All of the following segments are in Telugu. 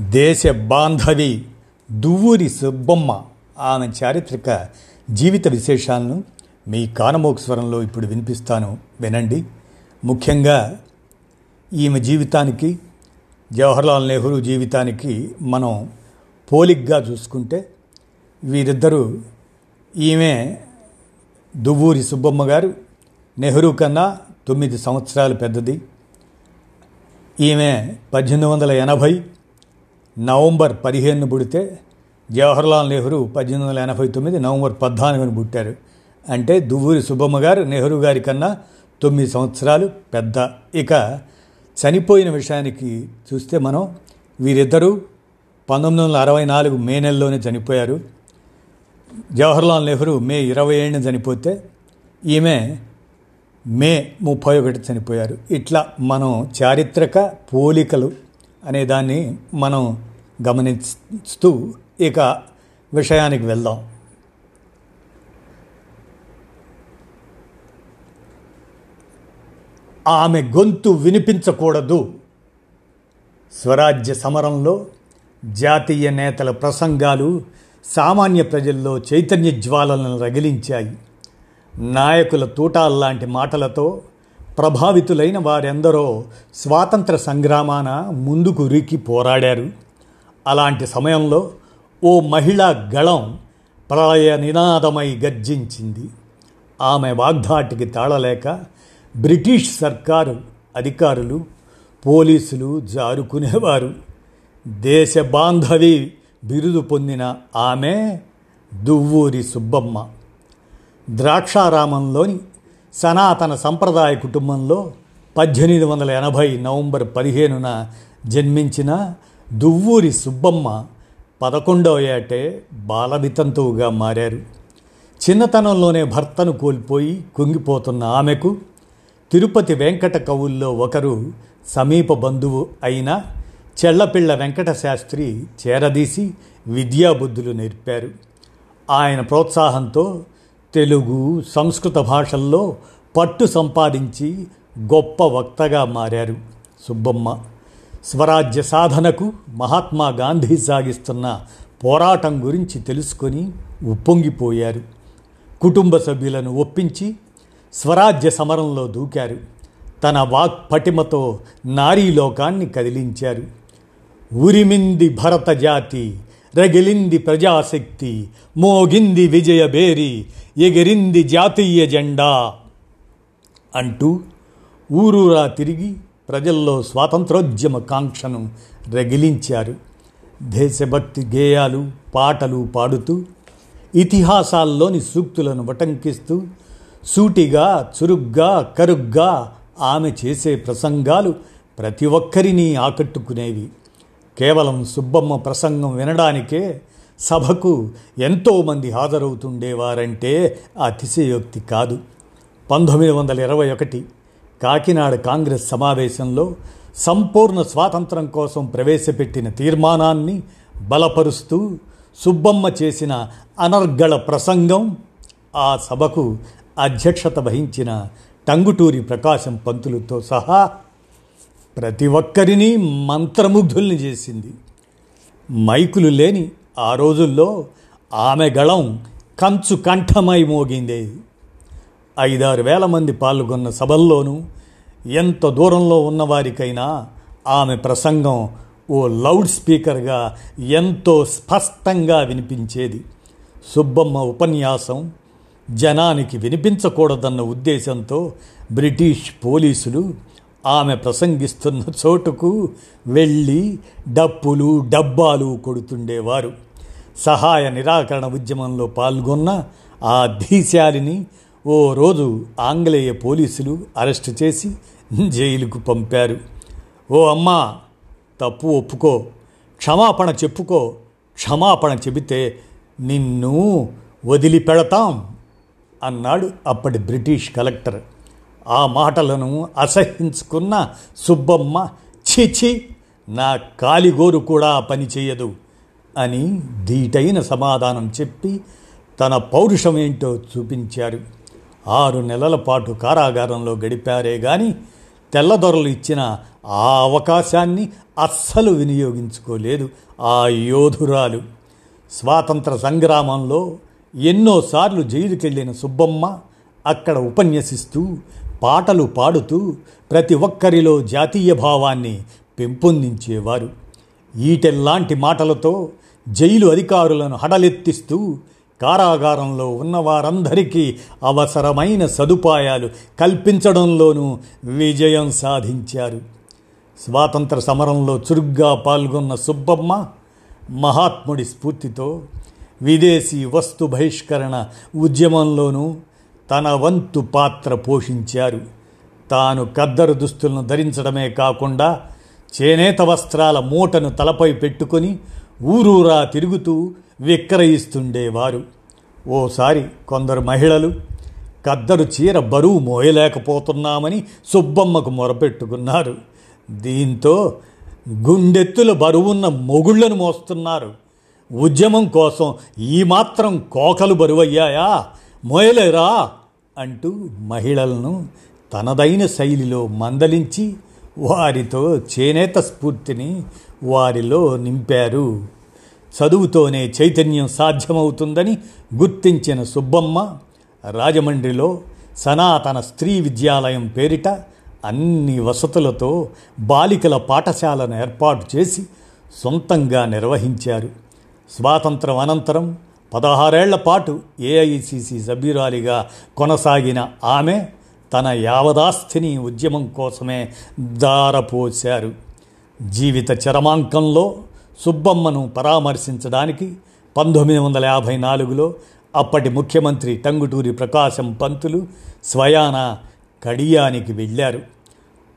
దేశ బాంధవి దువ్వూరి సుబ్బమ్మ ఆమె చారిత్రక జీవిత విశేషాలను మీ కానమోక స్వరంలో ఇప్పుడు వినిపిస్తాను. వినండి. ముఖ్యంగా ఈమె జీవితానికి జవహర్లాల్ నెహ్రూ జీవితానికి మనం పోలిగ్గా చూసుకుంటే వీరిద్దరూ ఈమె దువ్వూరి సుబ్బమ్మ గారు నెహ్రూ కన్నా తొమ్మిది సంవత్సరాలు పెద్దది. ఈమె పద్దెనిమిది వందల ఎనభై నవంబర్ పదిహేను పుడితే జవహర్లాల్ నెహ్రూ పద్దెనిమిది వందల ఎనభై తొమ్మిది నవంబర్ పద్నాలుగుని పుట్టారు. అంటే దువ్వూరి సుబ్బమ్మ గారు నెహ్రూ గారి కన్నా తొమ్మిది సంవత్సరాలు పెద్ద. ఇక చనిపోయిన విషయానికి చూస్తే మనం వీరిద్దరూ పంతొమ్మిది వందల అరవై నాలుగు మే నెలలోనే చనిపోయారు. జవహర్లాల్ నెహ్రూ మే ఇరవై ఏడున చనిపోతే ఈమె మే ముప్పై ఒకటి చనిపోయారు. ఇట్లా మనం చారిత్రక పోలికలు అనే దాన్ని మనం గమనిస్తూ ఇక విషయానికి వెళ్దాం. ఆమె గొంతు వినిపించకూడదు. స్వరాజ్య సమరంలో జాతీయ నేతల ప్రసంగాలు సామాన్య ప్రజల్లో చైతన్య జ్వాలలను రగిలించాయి. నాయకుల తూటాల్లాంటి మాటలతో ప్రభావితులైన వారెందరో స్వాతంత్ర సంగ్రామాన ముందుకు రికి పోరాడారు. అలాంటి సమయంలో ఓ మహిళా గళం ప్రళయ నినాదమై గర్జించింది. ఆమె వాగ్దాటికి తాళలేక బ్రిటిష్ సర్కారు అధికారులు పోలీసులు జారుకునేవారు. దేశ బాంధవి బిరుదు పొందిన ఆమె దువ్వూరి సుబ్బమ్మ. ద్రాక్షారామంలోని సనాతన సంప్రదాయ కుటుంబంలో పద్దెనిమిది వందల ఎనభై నవంబర్ పదిహేనున జన్మించిన దువ్వూరి సుబ్బమ్మ పదకొండవ ఏటే బాలవితంతువుగా మారారు. చిన్నతనంలోనే భర్తను కోల్పోయి కుంగిపోతున్న ఆమెకు తిరుపతి వెంకట కవుల్లో ఒకరు సమీప బంధువు అయిన చెళ్ళపిళ్ళ వెంకట శాస్త్రి చేరదీసి విద్యాబుద్ధులు నేర్పారు. ఆయన ప్రోత్సాహంతో తెలుగు సంస్కృత భాషల్లో పట్టు సంపాదించి గొప్ప వక్తగా మారారు సుబ్బమ్మ. స్వరాజ్య సాధనకు మహాత్మా గాంధీ సాగిస్తున్న పోరాటం గురించి తెలుసుకొని ఉప్పొంగిపోయారు. కుటుంబ సభ్యులను ఒప్పించి స్వరాజ్య సమరంలో దూకారు. తన వాక్పటిమతో నారీలోకాన్ని కదిలించారు. ఉరిమింది భరత జాతి రగిలింది ప్రజాశక్తి మోగింది విజయ బేరి ఎగిరింది జాతీయ జెండా అంటూ ఊరూరా తిరిగి ప్రజల్లో స్వాతంత్రోద్యమ కాంక్షను రగిలించారు. దేశభక్తి గేయాలు పాటలు పాడుతూ ఇతిహాసాల్లోని సూక్తులను వటంకిస్తూ సూటిగా చురుగ్గా కరుగ్గా ఆమె చేసే ప్రసంగాలు ప్రతి ఒక్కరినీ ఆకట్టుకునేవి. కేవలం సుబ్బమ్మ ప్రసంగం వినడానికే సభకు ఎంతోమంది హాజరవుతుండేవారంటే అతిశయోక్తి కాదు. పంతొమ్మిది వందల ఇరవై ఒకటి కాకినాడ కాంగ్రెస్ సమావేశంలో సంపూర్ణ స్వాతంత్రం కోసం ప్రవేశపెట్టిన తీర్మానాన్ని బలపరుస్తూ సుబ్బమ్మ చేసిన అనర్గళ ప్రసంగం ఆ సభకు అధ్యక్షత వహించిన టంగుటూరి ప్రకాశం పంతులతో సహా ప్రతి ఒక్కరిని మంత్రముగ్ధుల్ని చేసింది. మైకులు లేని ఆ రోజుల్లో ఆమె గళం కంచు కంఠమై మోగిందే. ఐదారు వేల మంది పాల్గొన్న సభల్లోనూ ఎంత దూరంలో ఉన్నవారికైనా ఆమె ప్రసంగం ఓ లౌడ్ స్పీకర్గా ఎంతో స్పష్టంగా వినిపించేది. సుబ్బమ్మ ఉపన్యాసం జనానికి వినిపించకూడదన్న ఉద్దేశంతో బ్రిటిష్ పోలీసులు ఆమె ప్రసంగిస్తున్న చోటుకు వెళ్ళి డప్పులు డబ్బాలు కొడుతుండేవారు. సహాయ నిరాకరణ ఉద్యమంలో పాల్గొన్న ఆ ధీశాలిని ఓ రోజు ఆంగ్లేయ పోలీసులు అరెస్టు చేసి జైలుకు పంపారు. ఓ అమ్మా తప్పు ఒప్పుకో. క్షమాపణ చెప్పుకో. క్షమాపణ చెబితే నిన్ను వదిలిపెడతాం అన్నాడు అప్పటి బ్రిటిష్ కలెక్టర్. ఆ మాటలను అసహించుకున్న సుబ్బమ్మ చిచి నా కాలిగోరు కూడా పని చేయదు అని ధీటైన సమాధానం చెప్పి తన పౌరుషమేంటో చూపించారు. ఆరు నెలల పాటు కారాగారంలో గడిపారే కానీ తెల్లదొరలు ఇచ్చిన ఆ అవకాశాన్ని అస్సలు వినియోగించుకోలేదు ఆ యోధురాలు. స్వాతంత్ర సంగ్రామంలో ఎన్నోసార్లు జైలుకెళ్ళిన సుబ్బమ్మ అక్కడ ఉపన్యసిస్తూ పాటలు పాడుతూ ప్రతి ఒక్కరిలో జాతీయ భావాన్ని పెంపొందించేవారు. ఈటెల్లాంటి మాటలతో జైలు అధికారులను హడలెత్తిస్తూ కారాగారంలో ఉన్నవారందరికీ అవసరమైన సదుపాయాలు కల్పించడంలోనూ విజయం సాధించారు. స్వాతంత్ర సమరంలో చురుగ్గా పాల్గొన్న సుబ్బమ్మ మహాత్ముడి స్ఫూర్తితో విదేశీ వస్తు బహిష్కరణ ఉద్యమంలోనూ తన వంతు పాత్ర పోషించారు. తాను కద్దరు దుస్తులను ధరించడమే కాకుండా చేనేత వస్త్రాల మూటను తలపై పెట్టుకొని ఊరూరా తిరుగుతూ విక్రయిస్తుండేవారు. ఓసారి కొందరు మహిళలు కద్దరు చీర బరువు మోయలేకపోతున్నామని సుబ్బమ్మకు మొరపెట్టుకున్నారు. దీంతో గుండెత్తుల బరువున్న మొగుళ్ళను మోస్తున్నారు. ఉద్యమం కోసం ఈ మాత్రం కోకలు బరువయ్యాయా? మోయలేరా? అంటూ మహిళలను తనదైన శైలిలో మందలించి వారితో చేనేత స్ఫూర్తిని వారిలో నింపారు. చదువుతోనే చైతన్యం సాధ్యమవుతుందని గుర్తించిన సుబ్బమ్మ రాజమండ్రిలో సనాతన స్త్రీ విద్యాలయం పేరిట అన్ని వసతులతో బాలికల పాఠశాలను ఏర్పాటు చేసి సొంతంగా నిర్వహించారు. స్వాతంత్రం అనంతరం పదహారేళ్ళ పాటు ఏఐసిసి సభ్యురాలిగా కొనసాగిన ఆమె తన యావదాస్తిని ఉద్యమం కోసమే దారపోశారు. జీవిత చరమాంకంలో సుబ్బమ్మను పరామర్శించడానికి పంతొమ్మిది వందల యాభై నాలుగులో అప్పటి ముఖ్యమంత్రి టంగుటూరి ప్రకాశం పంతులు స్వయాన కడియానికి వెళ్ళారు.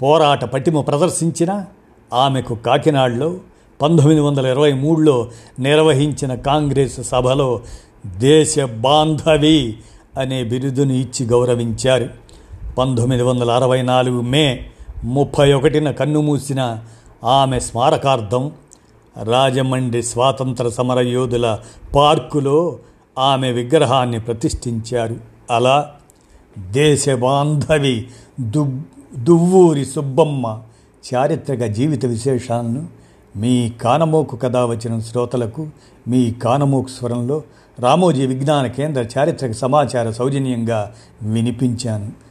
పోరాట పటిమ ప్రదర్శించిన ఆమెకు కాకినాడలో పంతొమ్మిది వందల ఇరవై మూడులో నిర్వహించిన కాంగ్రెస్ సభలో దేశ బాంధవి అనే బిరుదును ఇచ్చి గౌరవించారు. పంతొమ్మిది వందల అరవై నాలుగు మే ముప్పై ఒకటిన కన్నుమూసిన ఆమె స్మారకార్థం రాజమండ్రి స్వాతంత్ర సమర యోధుల పార్కులో ఆమె విగ్రహాన్ని ప్రతిష్ఠించారు. అలా దేశ బాంధవి దు దువ్వూరి సుబ్బమ్మ చారిత్రక జీవిత విశేషాలను మీ కానమోకు కథ వచ్చిన శ్రోతలకు మీ కానమోకు స్వరంలో రామోజీ విజ్ఞాన కేంద్ర చారిత్రక సమాచార సౌజన్యంగా వినిపించాను.